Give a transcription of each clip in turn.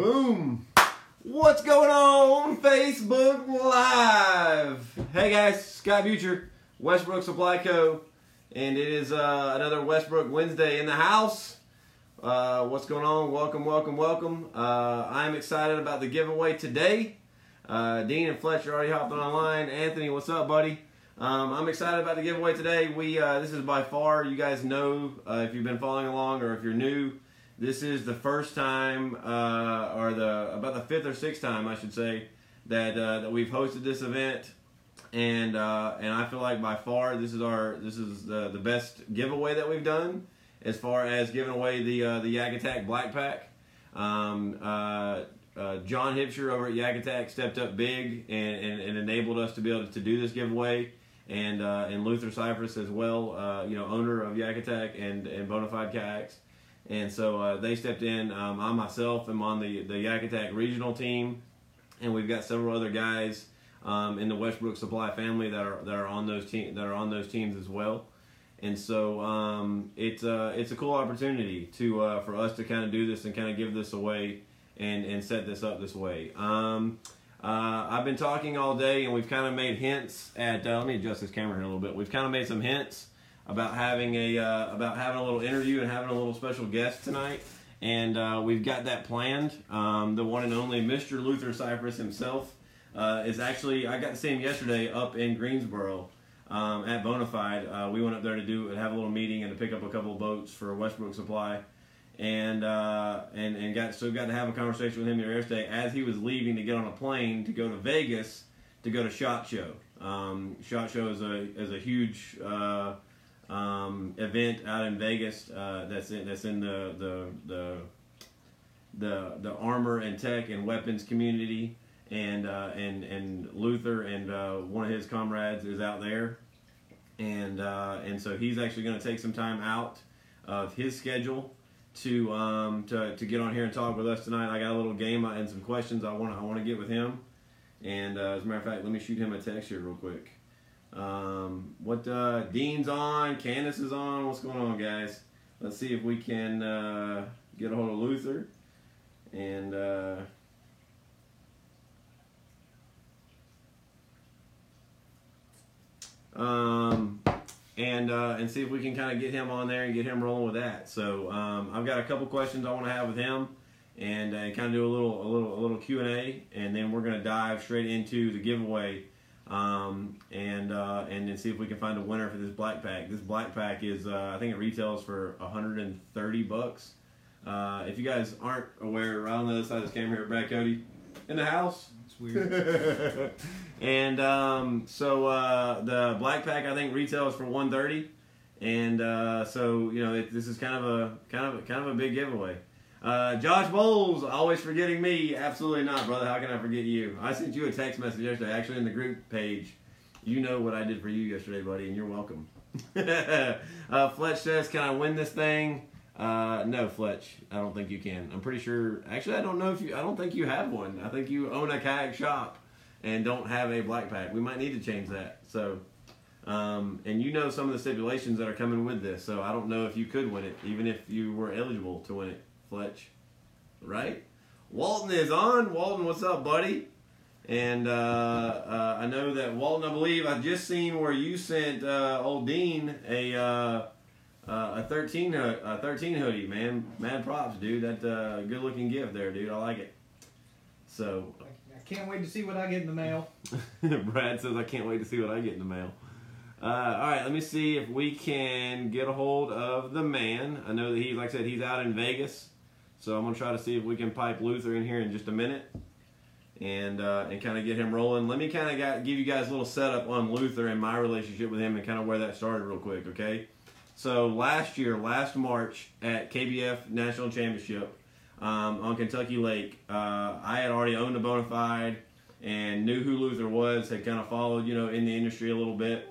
Boom! What's going on Facebook Live? Hey guys, Scott Butcher, Westbrook Supply Co. And it is uh, another Westbrook Wednesday in the house. Uh, what's going on? Welcome, welcome, welcome. Uh, I'm excited about the giveaway today. Uh, Dean and Fletcher already hopping online. Anthony, what's up, buddy? Um, I'm excited about the giveaway today. We uh, this is by far, you guys know uh, if you've been following along or if you're new, this is the first time uh, or the about the fifth or sixth time I should say that uh, that we've hosted this event, and uh, and I feel like by far this is our this is the, the best giveaway that we've done as far as giving away the uh, the Yak Attack Black Pack. Um, uh, uh, John Hipsher over at Yak Attack stepped up big and, and, and enabled us to be able to do this giveaway. And uh, and Luther Cifers as well, you know, owner of Yak Attack and and Bonafide Kayaks, and so uh, they stepped in. Um, I myself am on the the Yak Attack regional team, and we've got several other guys um, in the Westbrook Supply family that are that are on those team that are on those teams as well. And so um, it's uh, it's a cool opportunity to uh, for us to kind of do this and kind of give this away and and set this up this way. Um, uh, I've been talking all day, and we've kind of made hints at. Uh, let me adjust this camera here a little bit. We've kind of made some hints about having a uh, about having a little interview and having a little special guest tonight, and uh, we've got that planned. Um, the one and only Mr. Luther Cifers himself uh, is actually. I got to see him yesterday up in Greensboro. Um, at Bonafide, uh, we went up there to do have a little meeting and to pick up a couple of boats for Westbrook Supply and uh, and and got so got to have a conversation with him yesterday as he was leaving to get on a plane to go to Vegas to go to Shot Show. Um, Shot Show is a is a huge uh, um, event out in Vegas uh, that's in, that's in the the the the the armor and tech and weapons community. And uh, and and Luther and uh, one of his comrades is out there, and uh, and so he's actually going to take some time out of his schedule to um, to to get on here and talk with us tonight. I got a little game and some questions I want I want to get with him. And uh, as a matter of fact, let me shoot him a text here real quick. Um, what uh, Dean's on, Candace is on. What's going on, guys? Let's see if we can uh, get a hold of Luther and. Uh, um, and uh, and see if we can kind of get him on there and get him rolling with that. So um, I've got a couple questions I want to have with him, and uh, kind of do a little a little a little Q and A, and then we're gonna dive straight into the giveaway, um, and uh, and then see if we can find a winner for this black pack. This black pack is uh, I think it retails for 130 bucks. Uh, if you guys aren't aware, right on the other side of this camera here, Brad Cody in the house. It's weird. and um, so uh, the black pack I think retails for 130, and uh, so you know it, this is kind of a kind of kind of a big giveaway. Uh, Josh Bowles, always forgetting me. Absolutely not, brother. How can I forget you? I sent you a text message yesterday, actually in the group page. You know what I did for you yesterday, buddy, and you're welcome. uh, Fletch says, "Can I win this thing?" Uh, no, Fletch. I don't think you can. I'm pretty sure. Actually, I don't know if you. I don't think you have one. I think you own a kayak shop and don't have a black pack. We might need to change that. So, um, and you know some of the stipulations that are coming with this. So I don't know if you could win it, even if you were eligible to win it, Fletch. Right? Walton is on. Walton, what's up, buddy? And uh, uh, I know that Walton. I believe I just seen where you sent uh, old Dean a. Uh, uh, a 13 uh, a 13 hoodie, man. Mad props, dude. That uh, good looking gift there, dude. I like it. So, I can't wait to see what I get in the mail. Brad says I can't wait to see what I get in the mail. Uh, all right, let me see if we can get a hold of the man. I know that he, like I said, he's out in Vegas, so I'm gonna try to see if we can pipe Luther in here in just a minute, and uh, and kind of get him rolling. Let me kind of give you guys a little setup on Luther and my relationship with him and kind of where that started real quick, okay? So last year, last March at KBF National Championship um, on Kentucky Lake, uh, I had already owned a Bonafide and knew who Luther was. Had kind of followed, you know, in the industry a little bit.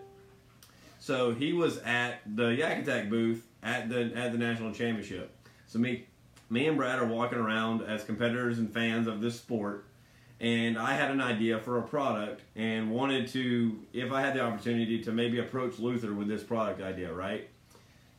So he was at the Yak Attack booth at the at the national championship. So me, me and Brad are walking around as competitors and fans of this sport, and I had an idea for a product and wanted to, if I had the opportunity, to maybe approach Luther with this product idea, right?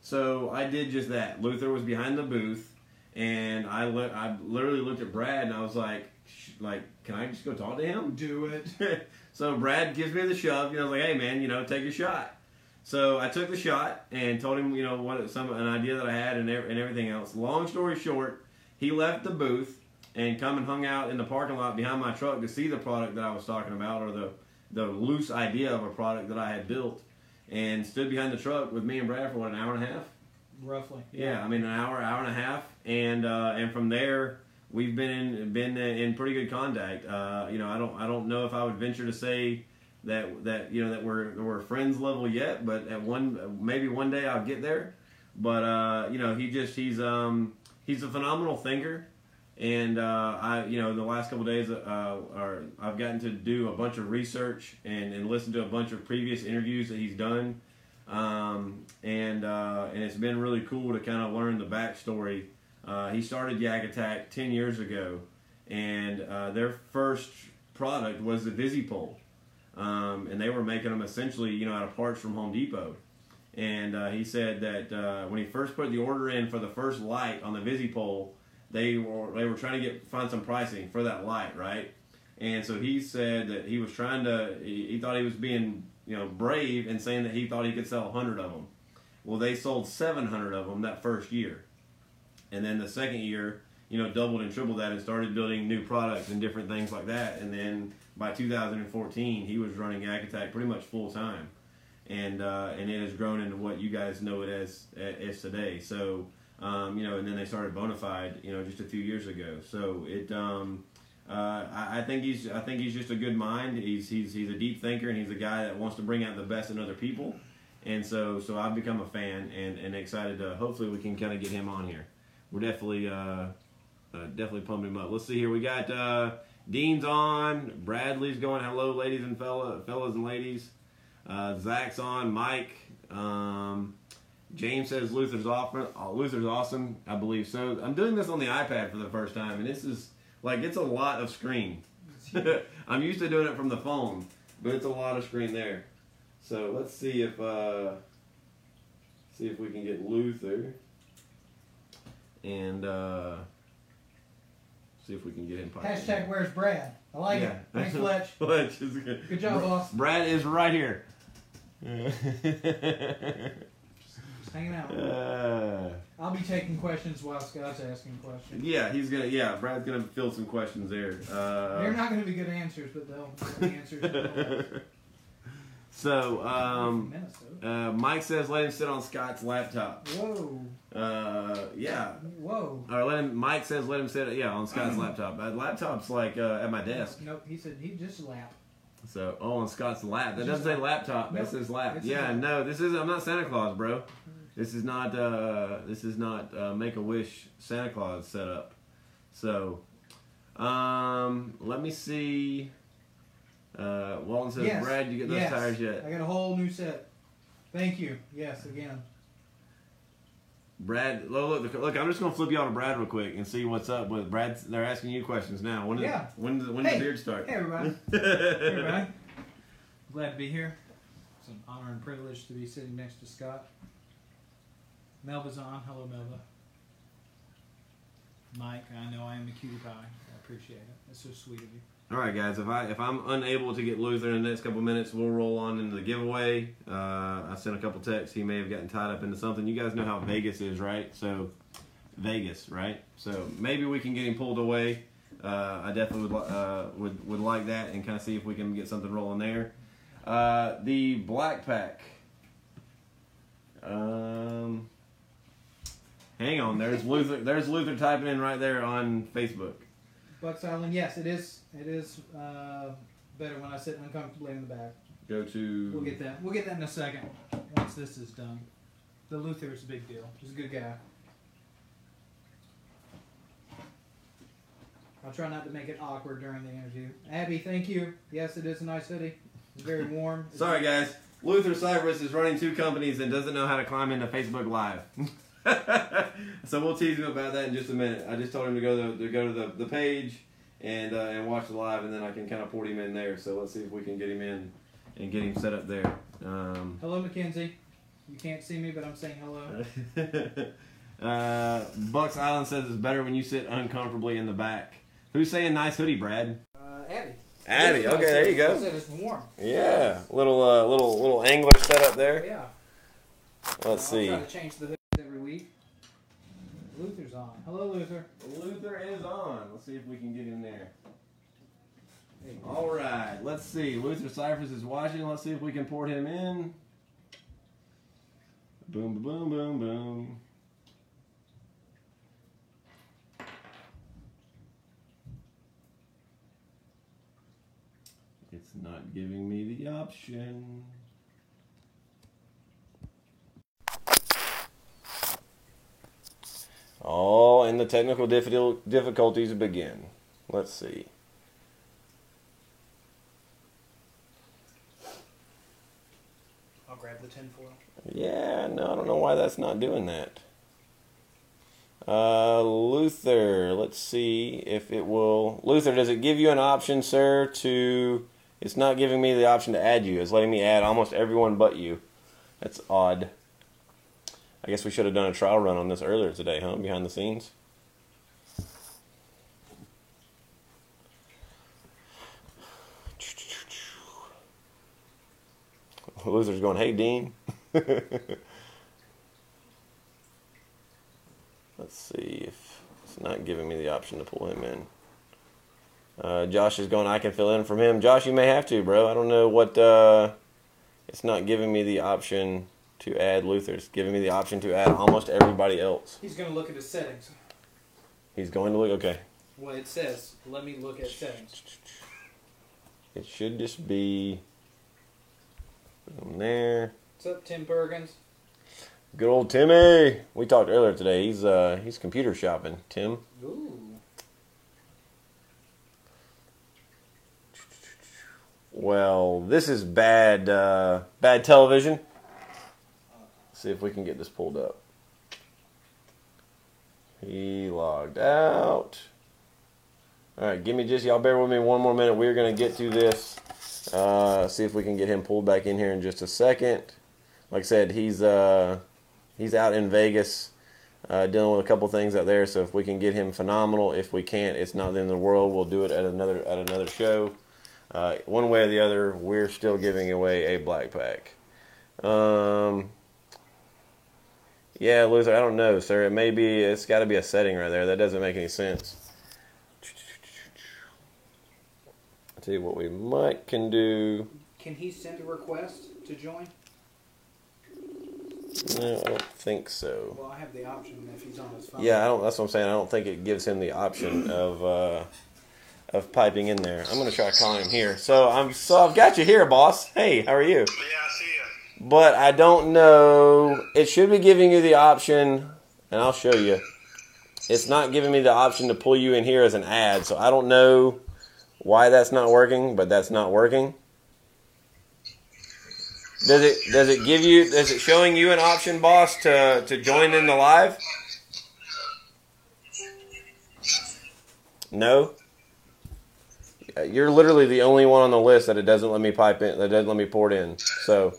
So I did just that. Luther was behind the booth, and I look, I literally looked at Brad and I was like, sh- like, can I just go talk to him? Do it. so Brad gives me the shove. You know, like, hey man, you know, take a shot. So I took the shot and told him, you know, what some an idea that I had and, and everything else. Long story short, he left the booth and come and hung out in the parking lot behind my truck to see the product that I was talking about or the the loose idea of a product that I had built, and stood behind the truck with me and Brad for what an hour and a half. Roughly. Yeah, I mean an hour, hour and a half, and uh, and from there we've been in been in pretty good contact. Uh, you know, I don't I don't know if I would venture to say that that you know that we're we're friends level yet, but at one maybe one day I'll get there. But uh, you know, he just he's um he's a phenomenal thinker, and uh, I you know the last couple days uh, are I've gotten to do a bunch of research and and listen to a bunch of previous interviews that he's done um, and uh, and it's been really cool to kind of learn the backstory. Uh, he started Yak Attack ten years ago, and uh, their first product was the VisiPole, um, and they were making them essentially, you know, out of parts from Home Depot. And uh, he said that uh, when he first put the order in for the first light on the VisiPole, they were they were trying to get find some pricing for that light, right? And so he said that he was trying to. He, he thought he was being you know brave and saying that he thought he could sell hundred of them. Well, they sold seven hundred of them that first year, and then the second year, you know, doubled and tripled that and started building new products and different things like that. And then by 2014, he was running Attack pretty much full time, and uh, and it has grown into what you guys know it as as today. So. Um, you know, and then they started Bonafide, you know, just a few years ago. So it, um, uh, I, I think he's, I think he's just a good mind. He's, he's, he's a deep thinker, and he's a guy that wants to bring out the best in other people. And so, so I've become a fan and, and excited to. Hopefully, we can kind of get him on here. We're definitely, uh, uh, definitely pumping him up. Let's see here. We got uh, Dean's on. Bradley's going. Hello, ladies and fella, fellas and ladies. Uh, Zach's on. Mike. Um, James says Luther's awesome. Luther's awesome. I believe so. I'm doing this on the iPad for the first time, and this is like it's a lot of screen. I'm used to doing it from the phone, but it's a lot of screen there. So let's see if uh, see if we can get Luther, and uh, see if we can get him. Hashtag where's Brad? I like it. Thanks, Fletch. Fletch is good. Good job, boss. Brad is right here. Just hanging out. Uh, I'll be taking questions while Scott's asking questions. yeah, he's gonna. Yeah, Brad's gonna field some questions there. Uh, They're not going to be good answers, but they'll they'll be answers. so, um, uh, Mike says let him sit on Scott's laptop. Whoa. Uh, yeah. Whoa. Or let him. Mike says let him sit. Yeah, on Scott's laptop. Uh, laptop's like uh, at my desk. Nope. He said he just lap. So, oh, on Scott's lap. That doesn't say laptop. That Nope. says lap. It's Yeah, no, this is. I'm not Santa Claus, bro. This is not. Uh, this is not uh, Make a Wish Santa Claus setup. So, um, let me see. Uh, Walton says, Yes. Brad, you get those yes. tires yet? I got a whole new set. Thank you. Yes, again. Brad, look, look, look, I'm just gonna flip you on to Brad real quick and see what's up with Brad. They're asking you questions now. When did Yeah. when did when did Hey. the beard start? Hey, everybody. Hey, everybody. Glad to be here. It's an honor and privilege to be sitting next to Scott. Melva's on. Hello, Melva. Mike, I know I am a cutie pie. I appreciate it. That's so sweet of you. All right, guys. If I if I'm unable to get Luther in the next couple minutes, we'll roll on into the giveaway. Uh, I sent a couple texts. He may have gotten tied up into something. You guys know how Vegas is, right? So Vegas, right? So maybe we can get him pulled away. Uh, I definitely would, uh, would would like that and kind of see if we can get something rolling there. Uh, the Black Pack. Um, hang on. There's Luther. There's Luther typing in right there on Facebook. Bucks Island, yes, it is. It is uh, better when I sit uncomfortably in the back. Go to. We'll get that. We'll get that in a second. Once this is done. The Luther is a big deal. He's a good guy. I'll try not to make it awkward during the interview. Abby, thank you. Yes, it is a nice city. It's very warm. It's- Sorry, guys. Luther Cifers is running two companies and doesn't know how to climb into Facebook Live. so we'll tease him about that in just a minute. I just told him to go to, to go to the, the page and uh, and watch the live, and then I can kind of port him in there. So let's see if we can get him in and get him set up there. Um, Hello, Mackenzie. You can't see me, but I'm saying hello. Uh, Bucks Island says it's better when you sit uncomfortably in the back. Who's saying nice hoodie, Brad? Uh, Abby. Abby. Okay, there you go. it's warm. Yeah, little uh, little little angler setup there. Yeah. Let's I'll see. try to change the hoodies every week. Luther's on. Hello, Luther. Luther is on. Let's see if we can get him there. There you go. All right, let's see. Luther Cifers is watching. Let's see if we can port him in. Boom, boom, boom, boom. It's not giving me the option. Oh, and the technical difficulties begin. Let's see. I'll grab the tinfoil. Yeah, no, I don't know why that's not doing that. Uh, Luther, let's see if it will. Luther, does it give you an option, sir, to. It's not giving me the option to add you. It's letting me add almost everyone but you. That's odd. I guess we should have done a trial run on this earlier today, huh? Behind the scenes. Luther's going, hey, Dean. Let's see if it's not giving me the option to pull him in. Uh, Josh is going, I can fill in from him. Josh, you may have to, bro. I don't know what. Uh, it's not giving me the option to add Luther's, giving me the option to add almost everybody else. He's going to look at his settings. He's going to look. Okay. Well, it says, let me look at settings. It should just be. Boom there. What's up, Tim Perkins? Good old Timmy. We talked earlier today. He's uh he's computer shopping. Tim. Ooh. Well, this is bad uh, bad television. See if we can get this pulled up. He logged out. All right, give me just y'all bear with me one more minute. We're gonna get to this. Uh, see if we can get him pulled back in here in just a second. Like I said, he's uh, he's out in Vegas uh, dealing with a couple things out there. So if we can get him phenomenal, if we can't, it's not of the world. We'll do it at another at another show. Uh, one way or the other, we're still giving away a black pack. Um, yeah, loser. I don't know, sir. It may be, it's got to be a setting right there. That doesn't make any sense. I'll tell you what we might can do. Can he send a request to join? No, I don't think so. Well, I have the option if he's on his phone. Yeah, I don't. That's what I'm saying. I don't think it gives him the option of uh, of piping in there. I'm gonna try calling him here. So I'm so I've got you here, boss. Hey, how are you? Yeah, I see you. But I don't know. It should be giving you the option, and I'll show you. It's not giving me the option to pull you in here as an ad, so I don't know why that's not working, but that's not working. Does it does it give you is it showing you an option, boss, to, to join in the live? No. You're literally the only one on the list that it doesn't let me pipe in that doesn't let me port in. So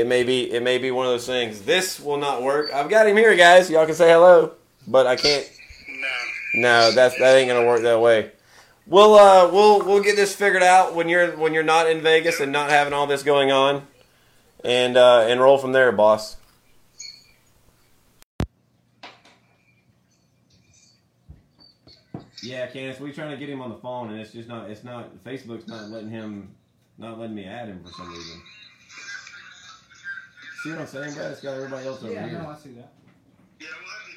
it may be it may be one of those things. This will not work. I've got him here, guys. Y'all can say hello, but I can't. No. No, that's that ain't gonna work that way. We'll uh we'll we'll get this figured out when you're when you're not in Vegas and not having all this going on, and uh, and roll from there, boss. Yeah, Candace, we trying to get him on the phone, and it's just not. It's not. Facebook's not letting him, not letting me add him for some reason. See what I'm saying, Brad? It's got everybody else over Yeah, here. no, I see that. Yeah, we'll have to.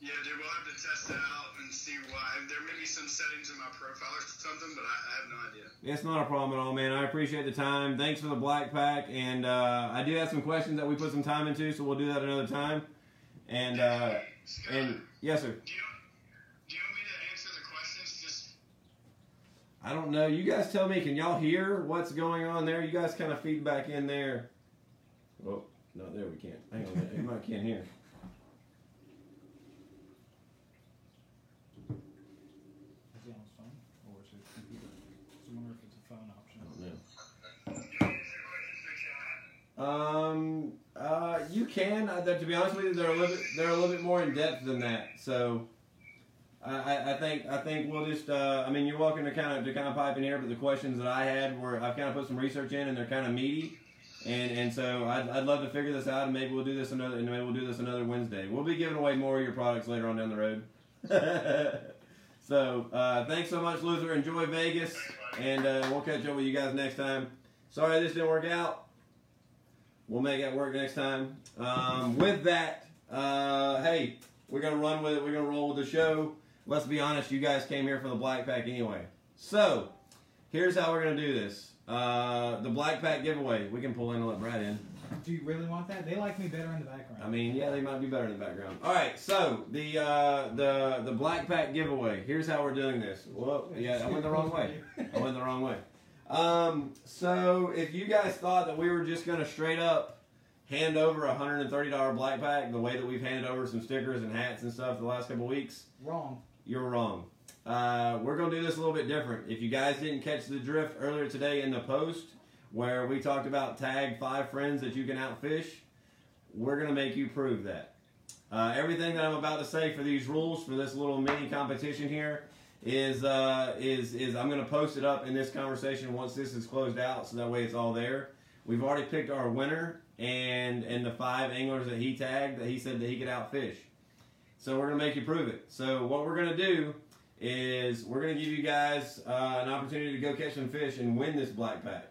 Yeah, dude, we'll have to test that out and see why. There may be some settings in my profile or something, but I, I have no idea. It's not a problem at all, man. I appreciate the time. Thanks for the black pack, and uh, I do have some questions that we put some time into, so we'll do that another time. And uh, Scott, and yes, sir. do you do you want me to answer the questions? Just I don't know. You guys tell me. Can y'all hear what's going on there? You guys kind of feedback in there. Oh, no, there we can't. Hang on, a minute. you might can't hear. Is he on his phone? Or is it computer? I wonder if it's a phone option. I don't know. you want me to answer questions for chat? Um, uh, you can. Uh, to be honest with you, they're a little bit, they're a little bit more in depth than that. So I, I, I think I think we'll just. Uh, I mean, you're welcome to kind of to kind of pipe in here, but the questions that I had were I've kind of put some research in, and they're kind of meaty. And, and so I'd, I'd love to figure this out, and maybe we'll do this another, and maybe we'll do this another Wednesday. We'll be giving away more of your products later on down the road. so uh, thanks so much, Luther. Enjoy Vegas, and uh, we'll catch up with you guys next time. Sorry this didn't work out. We'll make it work next time. Um, with that, uh, hey, we're gonna run with it. We're gonna roll with the show. Let's be honest, you guys came here for the black pack anyway. So here's how we're gonna do this. Uh, the black pack giveaway. We can pull in and let Brad in. Do you really want that? They like me better in the background. I mean, yeah, they might be better in the background. All right, so the uh, the the black pack giveaway. Here's how we're doing this. Whoa, yeah, I went the wrong way. I went the wrong way. Um, so if you guys thought that we were just gonna straight up hand over a hundred and thirty dollar black pack the way that we've handed over some stickers and hats and stuff the last couple weeks, Wrong. you're wrong. Uh, we're gonna do this a little bit different. If you guys didn't catch the drift earlier today in the post where we talked about tag five friends that you can outfish, we're gonna make you prove that. Uh, everything that I'm about to say for these rules for this little mini competition here is uh, is is I'm gonna post it up in this conversation once this is closed out, so that way it's all there. We've already picked our winner and and the five anglers that he tagged that he said that he could outfish. So we're gonna make you prove it. So what we're gonna do is we're gonna give you guys uh, an opportunity to go catch some fish and win this black pack.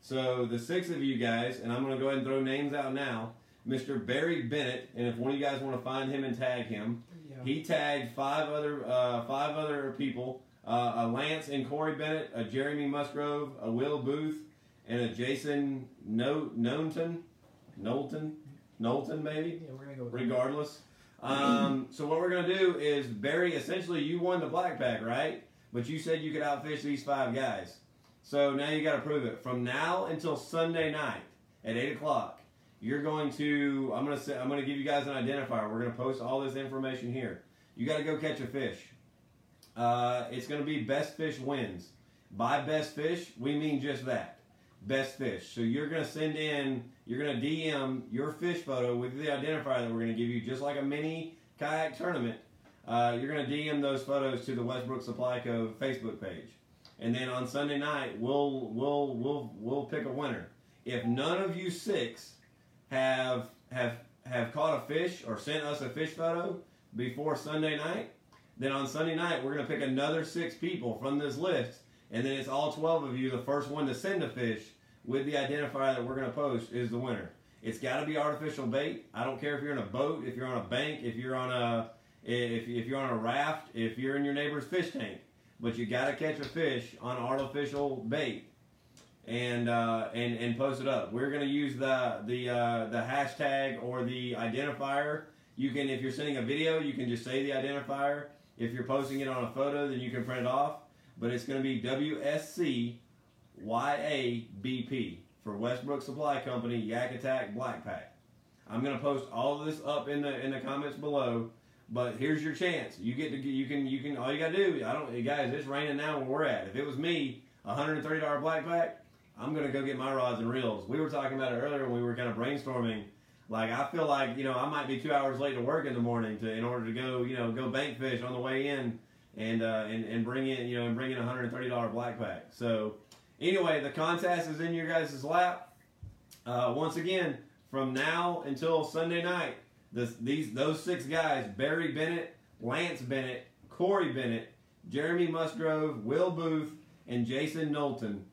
So the six of you guys, and I'm gonna go ahead and throw names out now. Mr. Barry Bennett, and if one of you guys want to find him and tag him, Yeah. he tagged five other uh, five other people: uh, a Lance and Corey Bennett, a Jeremy Musgrove, a Will Booth, and a Jason no- Knowlton, Knowlton, Knowlton maybe. yeah, we're gonna go Regardless. Um, so what we're gonna do is Barry. Essentially, you won the black pack, right? But you said you could outfish these five guys. So now you got to prove it. From now until Sunday night at eight o'clock, you're going to. I'm gonna say. I'm gonna give you guys an identifier. We're gonna post all this information here. You got to go catch a fish. Uh, it's gonna be best fish wins. By best fish, we mean just that. Best fish. So you're gonna send in. You're gonna DM your fish photo with the identifier that we're gonna give you, just like a mini kayak tournament. Uh, you're gonna DM those photos to the Westbrook Supply Co. Facebook page, and then on Sunday night we'll we'll we'll we'll pick a winner. If none of you six have have have caught a fish or sent us a fish photo before Sunday night, then on Sunday night we're gonna pick another six people from this list, and then it's all twelve of you. The first one to send a fish with the identifier that we're gonna post is the winner. It's got to be artificial bait. I don't care if you're in a boat, if you're on a bank, if you're on a if, if you're on a raft, if you're in your neighbor's fish tank, but you got to catch a fish on artificial bait and uh, and and post it up. We're gonna use the the uh, the hashtag or the identifier. You can if you're sending a video, you can just say the identifier. If you're posting it on a photo, then you can print it off. But it's gonna be WSC YABP for Westbrook Supply Company Yak Attack Black Pack. I'm gonna post all of this up in the in the comments below. But here's your chance. You get to you can you can all you gotta do. I don't guys. It's raining now where we're at. If it was me, a hundred and thirty dollar black pack, I'm gonna go get my rods and reels. We were talking about it earlier when we were kind of brainstorming. Like I feel like you know I might be two hours late to work in the morning to in order to go you know go bank fish on the way in and uh, and and bring in you know and bring in a hundred and thirty dollar black pack. So anyway, the contest is in your guys' lap. Uh, once again, from now until Sunday night, this, these those six guys: Barry Bennett, Lance Bennett, Corey Bennett, Jeremy Musgrove, Will Booth, and Jason Knowlton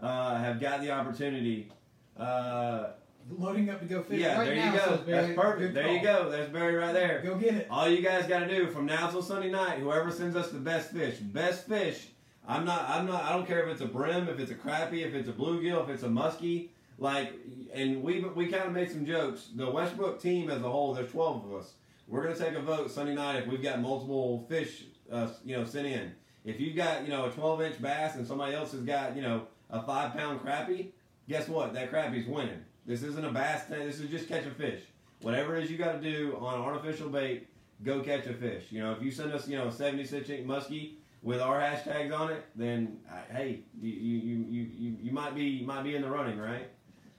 uh, have got the opportunity. Uh, Loading up to go fish yeah, right there now. you so go. very- That's perfect. There you go. That's Barry right there. Go get it. All you guys got to do from now till Sunday night, whoever sends us the best fish, best fish. I'm not. I'm not. I don't care if it's a brim, if it's a crappie, if it's a bluegill, if it's a muskie. Like, and we we kind of made some jokes. The Westbrook team as a whole, there's 12 of us. We're gonna take a vote Sunday night if we've got multiple fish, uh, you know, sent in. If you've got you know a 12 inch bass and somebody else has got you know a five pound crappie, guess what? That crappie's winning. This isn't a bass thing. This is just catch a fish. Whatever it is you got to do on artificial bait, go catch a fish. You know, if you send us, you know, a 76 inch muskie with our hashtags on it, then uh, hey, you you, you, you, you might be you might be in the running, right?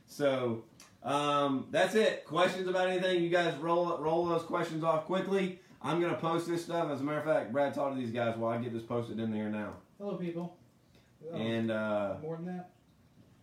So Um, that's it. Questions about anything? You guys roll roll those questions off quickly. I'm gonna post this stuff. As a matter of fact, Brad, talk to these guys while I get this posted in there now. Hello, people. Oh, And uh, more than that.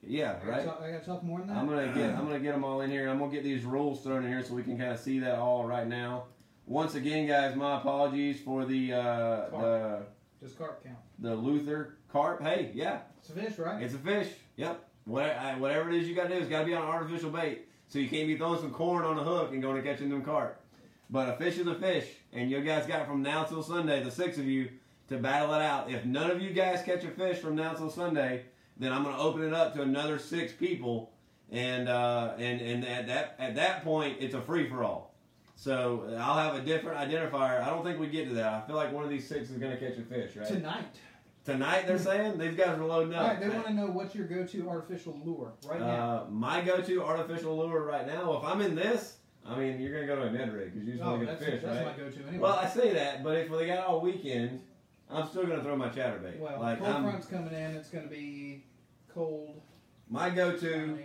yeah, I gotta, right. talk, I gotta talk more than that. I'm gonna get I'm gonna get them all in here. I'm gonna get these rules thrown in here so we can kind of see that all right now. Once again, guys, my apologies for the uh, the Just carp count. the Luther carp. Hey, yeah, It's a fish, right? it's a fish. Yep. What, I, whatever it is you got to do, it's got to be on artificial bait. So you can't be throwing some corn on a hook and going and catching them carp. But a fish is a fish, and you guys got from now till Sunday, the six of you, to battle it out. If none of you guys catch a fish from now till Sunday, then I'm going to open it up to another six people, and uh, and and at that at that point, it's a free for all. So I'll have a different identifier. I don't think we get to that. I feel like one of these six is going to catch a fish, right? Tonight. Tonight, they're saying these guys are loading up. Right, they want to know what's your go-to artificial lure right now. Uh, my go-to artificial lure right now, if I'm in this, I mean, you're gonna go to a Ned rig because you just oh, want to get that's, fish, that's right? my go-to anyway. Well, I say that, but if they got all weekend, I'm still gonna throw my chatterbait. Well, like cold I'm, front's coming in. It's going to be cold. my go-to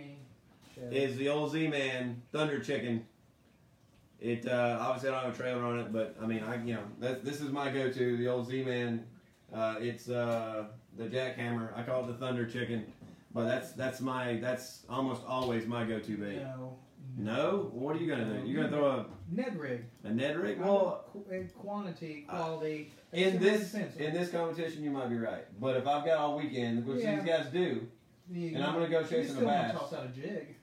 is the old Z-Man Thunder Chicken. It uh, obviously I don't have a trailer on it, but I mean, I you know, that, this is my go-to, the old Z-Man. Uh, it's uh, the jackhammer. I call it the Thunder Chicken, but that's that's my that's almost always my go-to bait. No. No, what are you gonna do? You're gonna throw a Ned rig. a, Ned rig? Well, in quantity, uh, quality. in this in this competition, you might be right. But if I've got all weekend, which Yeah. these guys do, You- and I'm gonna go chasing a bass. toss out a jig.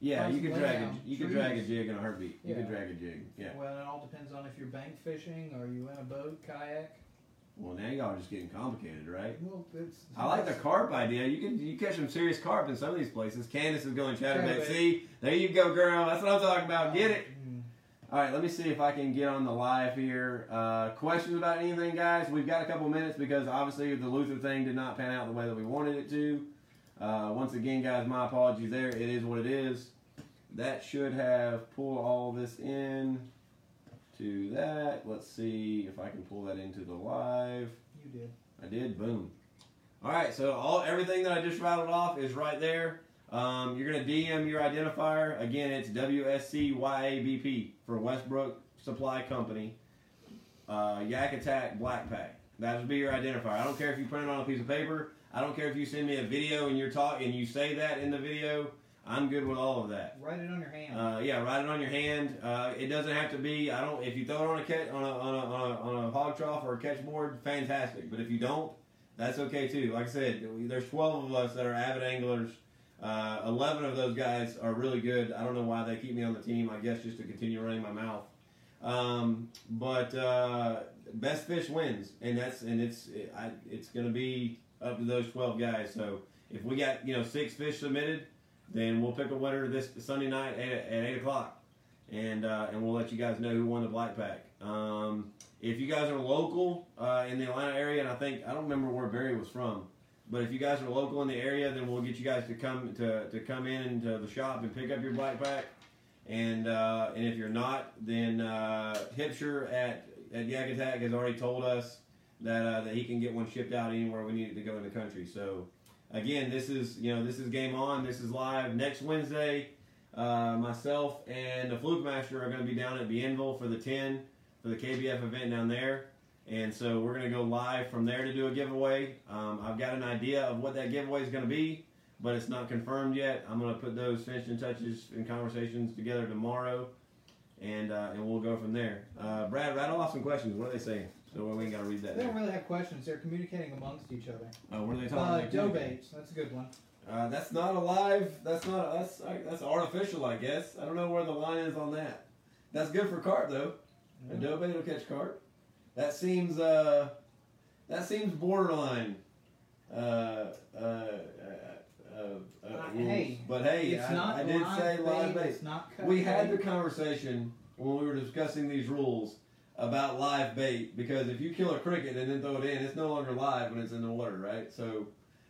Yeah, you can drag a, you can drag a jig in a heartbeat. You can drag a jig. Yeah. Well, it all depends on if you're bank fishing or you in a boat, kayak. Well, now y'all are just getting complicated, right? Well, it's. I like the carp idea. You can you catch some serious carp in some of these places. Candace is going. Chatterbait. See, there you go, girl. That's what I'm talking about. Get it. Mm. All right, let me see if I can get on the live here. Uh, questions about anything, guys? We've got a couple minutes because obviously the Luther thing did not pan out the way that we wanted it to. Uh, once again, guys, my apologies there. It is what it is. That should have pulled all this in to that. Let's see if I can pull that into the live. You did. I did. Boom. All right. So all everything that I just rattled off is right there. Um, you're gonna DM your identifier. Again, it's WSCYABP for Westbrook Supply Company. Uh, Yak Attack Black Pack. That would be your identifier. I don't care if you print it on a piece of paper. I don't care if you send me a video and you're talk and you say that in the video. I'm good with all of that. Write it on your hand. Uh, yeah, write it on your hand. Uh, it doesn't have to be. I don't. If you throw it on a catch on a on a, on a, on a hog trough or a catch board, fantastic. But if you don't, that's okay too. Like I said, there's 12 of us that are avid anglers. Uh, 11 of those guys are really good. I don't know why they keep me on the team. I guess just to continue running my mouth. Um, but uh, best fish wins, and that's and it's it, I, it's going to be up to those 12 guys. So if we got you know six fish submitted then we'll pick a winner this Sunday night at, at eight o'clock, and uh, and we'll let you guys know who won the black pack. Um, if you guys are local uh, in the Atlanta area, and I think I don't remember where Barry was from, but if you guys are local in the area, then we'll get you guys to come to, to come in into the shop and pick up your black pack. And uh, and if you're not, then uh, at at Yak Attack has already told us that uh, that he can get one shipped out anywhere we need it to go in the country. So again, this is you know this is game on. This is live next Wednesday. Uh, myself and the Fluke Master are going to be down at Bienville for the 10 for the KBF event down there, and so we're going to go live from there to do a giveaway. Um, I've got an idea of what that giveaway is going to be, but it's not confirmed yet. I'm going to put those finishing touches and conversations together tomorrow, and uh, and we'll go from there. Uh, Brad, rattle off some questions. What are they saying? So we ain't got to read that. they don't there. really have questions. They're communicating amongst each other. Uh, what are they talking Uh, about? dough baits. That's a good one. Uh, that's not alive. That's not. That's that's artificial, I guess. I don't know where the line is on that. That's good for carp though. A dough bait will catch carp. That seems. Uh, that seems borderline. Uh, uh, uh, uh, uh, Uh, rules. hey, but hey, it's I, not I did live say live bait, bait. It's not cut We had the bait. conversation when we were discussing these rules about live bait because if you kill a cricket and then throw it in, it's no longer live when it's in the water, right? So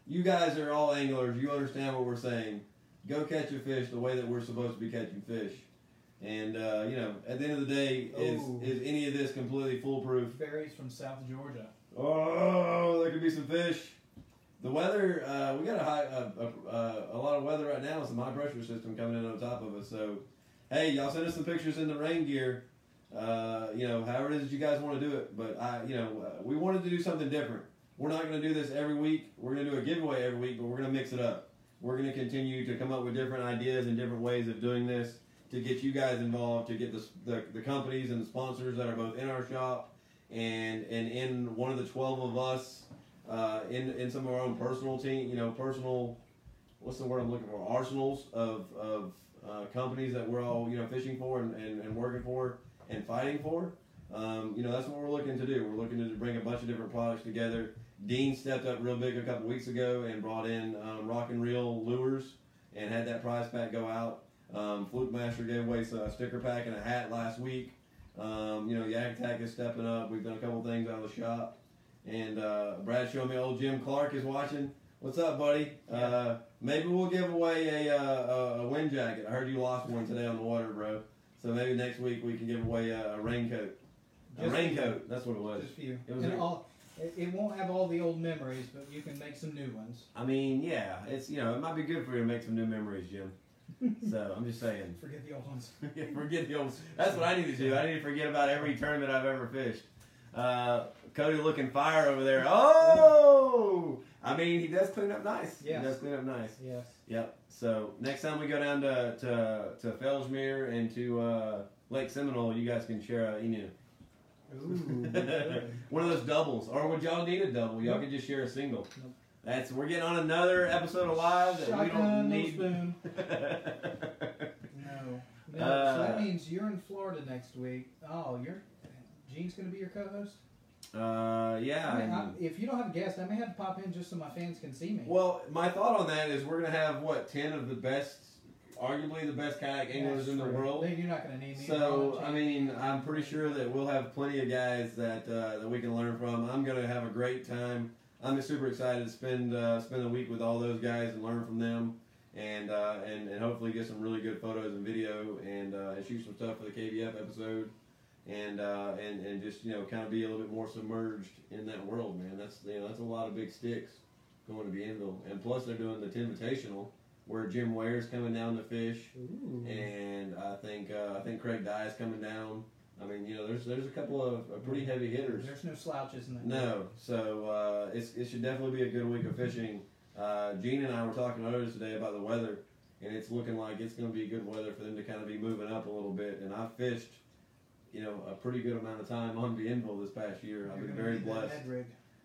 you guys are all anglers. You understand what we're saying. Go catch a fish the way that we're supposed to be catching fish. And uh, you know, at the end of the day, is is any of this completely foolproof? Berries from South Georgia. Oh, there could be some fish. the weather, uh, we got a, high, a, a, a lot of weather right now. Some high pressure system coming in on top of us. So, hey, y'all send us some pictures in the rain gear. Uh, you know, however it is that you guys want to do it. But I, you know, uh, we wanted to do something different. We're not going to do this every week. We're going to do a giveaway every week, but we're going to mix it up. We're going to continue to come up with different ideas and different ways of doing this to get you guys involved, to get the, the, the companies and the sponsors that are both in our shop and and in one of the 12 of us uh, in in some of our own personal team, you know, personal, what's the word I'm looking for? Arsenals of of uh, companies that we're all you know fishing for and, and, and working for and fighting for. Um, you know, that's what we're looking to do. We're looking to bring a bunch of different products together. Dean stepped up real big a couple weeks ago and brought in um, Rock and Reel lures and had that prize pack go out. Um, Fluke Master gave away a sticker pack and a hat last week. Um, you know, Yak Attack is stepping up. We've done a couple things out of the shop. And uh, Brad showed me old Jim Clark is watching. What's up, buddy? Uh, maybe we'll give away a, uh, a wind jacket. I heard you lost one today on the water, bro. So maybe next week we can give away a, a raincoat. A Just raincoat. That's what it was. Just for you. It was and a- all, it, it won't have all the old memories, but you can make some new ones. I mean, yeah, it's you know it might be good for you to make some new memories, Jim. so I'm just saying. Forget the old ones. Yeah, forget the old. That's what I need to do. I need to forget about every tournament I've ever fished. Uh, Cody looking fire over there. Oh, I mean he does clean up nice. Yes. He does clean up nice. Yes. Yep. So next time we go down to to, to Fellsmere and to uh, Lake Seminole, you guys can share a emu. Ooh. good. One of those doubles, or would y'all need a double? Y'all Nope. could just share a single. Nope. That's we're getting on another episode of live that we Shotgun, don't no need. spoon. No. No. so Uh, that means you're in Florida next week. Oh, you're. Gene's going to be your co-host. Uh, yeah. I mean, I, if you don't have a guest, I may have to pop in just so my fans can see me. Well, my thought on that is we're gonna have what ten of the best, arguably the best kayak anglers in the world. You're not going to name me. So I mean, I'm pretty sure that we'll have plenty of guys that uh, that we can learn from. I'm gonna have a great time. I'm just super excited to spend uh, spend a week with all those guys and learn from them, and uh, and and hopefully get some really good photos and video and uh, and shoot some stuff for the KBF episode, and uh, and and just you know kind of be a little bit more submerged in that world, man. That's you know that's a lot of big sticks going to Bienville, and plus they're doing the Invitational where Jim Ware's coming down to fish Ooh. and I think uh, I think Craig Dye is coming down. I mean, you know, there's there's a couple of, of pretty heavy hitters. There's no slouches in that. No, so uh, it's, it should definitely be a good week of fishing. Uh, Gene and I were talking earlier today about the weather, and it's looking like it's going to be good weather for them to kind of be moving up a little bit. And I fished, you know, a pretty good amount of time on Bienville this past year. I've You're been very blessed.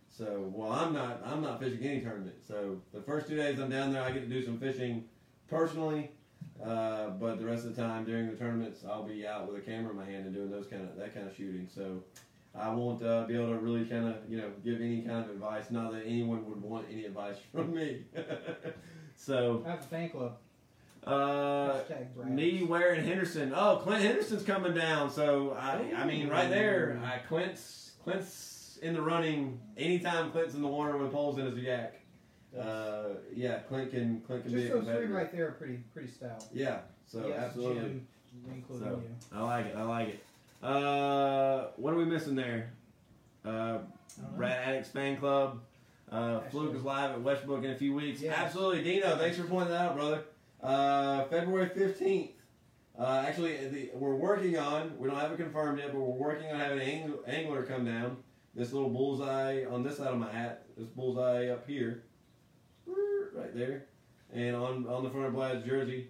So, well, I'm not. I'm not fishing any tournament. So the first two days I'm down there, I get to do some fishing personally. Uh, but the rest of the time during the tournaments, I'll be out with a camera in my hand and doing those kind of that kind of shooting. So I won't uh, be able to really kind of you know give any kind of advice. Not that anyone would want any advice from me. so I have a fan club. Uh, me, and Henderson. Oh, Clint Henderson's coming down. So I, I mean, right there, I, Clint's Clint's in the running. Anytime Clint's in the water with poles in his yak, uh, yeah, Clint can Clint can be Just a those three competitor. right there are pretty pretty stout. Yeah, so yes, absolutely, Jim, including So, you. I like it. I like it. Uh, what are we missing there? Uh, I don't know. Rat Addicts Fan Club. Uh, Fluke is live at Westbrook in a few weeks. Absolutely, Dino. Thanks for pointing that out, brother. Uh, February fifteenth. Uh, actually, the, we're working on. We don't have it confirmed yet, but we're working on having an ang- angler come down. This little bullseye on this side of my hat. This bullseye up here, right there, and on on the front of Brad's jersey.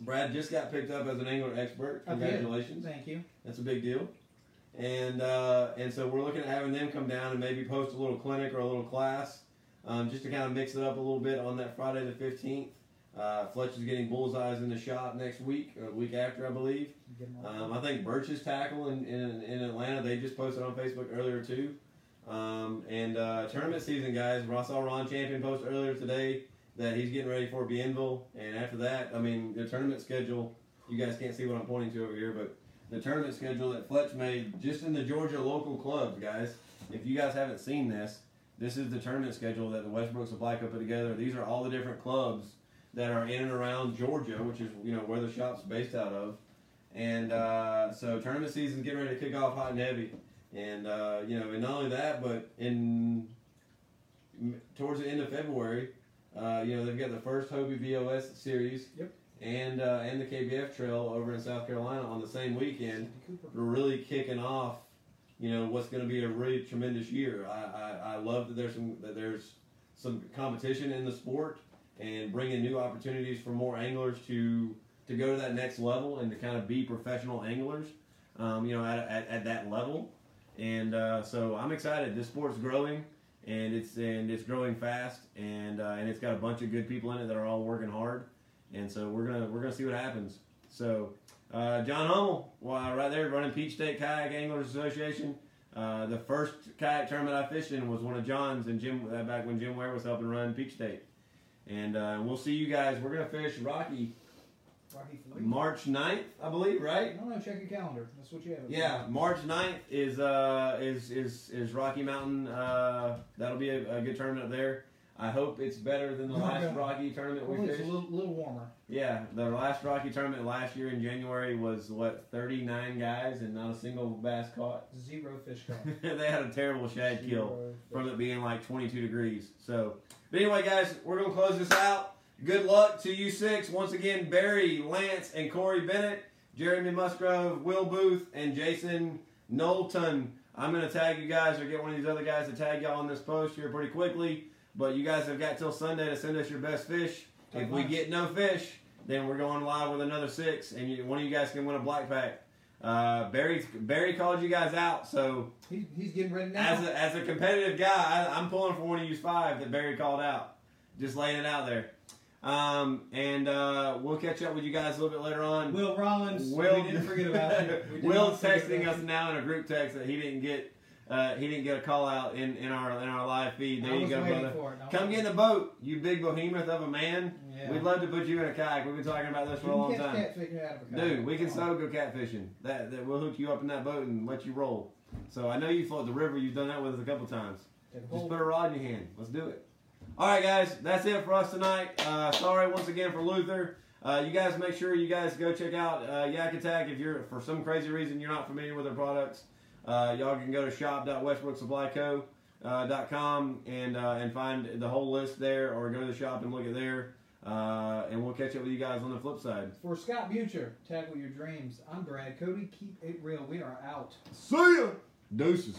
Brad just got picked up as an angler expert. Congratulations. Thank you. That's a big deal. And uh, and so we're looking at having them come down and maybe post a little clinic or a little class, um, just to kind of mix it up a little bit on that Friday the fifteenth. Uh, Fletch is getting bullseyes in the shop next week or week after, I believe. Get 'em all. Um, I think Birch's tackle in, in, in Atlanta. They just posted on Facebook earlier too. Um, and uh, tournament season, guys. I saw Ron Champion post earlier today that he's getting ready for Bienville. And after that, I mean, the tournament schedule. You guys can't see what I'm pointing to over here, but the tournament schedule that Fletch made just in the Georgia local clubs, guys. If you guys haven't seen this, this is the tournament schedule that the Westbrook Supply Co put together. These are all the different clubs that are in and around Georgia, which is you know where the shop's based out of. And uh, so tournament season's getting ready to kick off hot and heavy. And uh, you know, and not only that, but in towards the end of February, uh, you know they've got the first Hobie BOS series. Yep. And uh, and the KBF Trail over in South Carolina on the same weekend. We're really kicking off, you know, what's going to be a really tremendous year. I, I, I love that there's some that there's some competition in the sport and bringing new opportunities for more anglers to to go to that next level and to kind of be professional anglers, um, you know, at, at, at that level. And uh, so I'm excited. This sport's growing and it's and it's growing fast and uh, and it's got a bunch of good people in it that are all working hard. And so we're gonna we're gonna see what happens. So uh, John Hummel, well, right there, running Peach State Kayak Anglers Association. Uh, the first kayak tournament I fished in was one of John's, and Jim uh, back when Jim Ware was helping run Peach State. And uh, we'll see you guys. We're gonna finish Rocky Rocky. March 9th, I believe, right? No, no, check your calendar. That's what you have. Yeah, March 9th is uh is is is Rocky Mountain. Uh, that'll be a, a good tournament up there. I hope it's better than the Oh, last God. Rocky tournament we Well, it's a little, little warmer. Yeah, the last Rocky tournament last year in January was what 39 guys and not a single bass caught. Zero fish caught. they had a terrible shad kill Zero from it being like 22 degrees. So, but anyway, guys, we're gonna close this out. Good luck to you six once again. Barry, Lance, and Corey Bennett, Jeremy Musgrove, Will Booth, and Jason Knowlton. I'm gonna tag you guys or get one of these other guys to tag y'all on this post here pretty quickly. But you guys have got till Sunday to send us your best fish. If we get no fish, then we're going live with another six, and you, one of you guys can win a BlackPak. Uh, Barry Barry called you guys out, so He, he's getting ready now. as a, as a competitive guy, I, I'm pulling for one of you five that Barry called out. Just laying it out there. Um, and uh, we'll catch up with you guys a little bit later on. Will Rollins. Will, we didn't forget about you. Will's texting us now in a group text that he didn't get. Uh, he didn't get a call out in, in our in our live feed. There you go, brother. Come get in the boat, you big behemoth of a man. Yeah. We'd love to put you in a kayak. We've been talking about this for a long time. out of a. Dude, we can so go catfishing. That, that we'll hook you up in that boat and let you roll. So I know you float the river. You've done that with us a couple times. Just put a rod in your hand. Let's do it. All right, guys. That's it for us tonight. Uh, sorry once again for Luther. Uh, you guys make sure you guys go check out uh, Yak Attack if you're for some crazy reason you're not familiar with their products. Uh, y'all can go to shop.westbrooksupplyco.com and uh, and find the whole list there, or go to the shop and look at there. Uh, and we'll catch up with you guys on the flip side. For Scott Butcher, tackle your dreams. I'm Brad Cody. Keep it real. We are out. See ya. Deuces.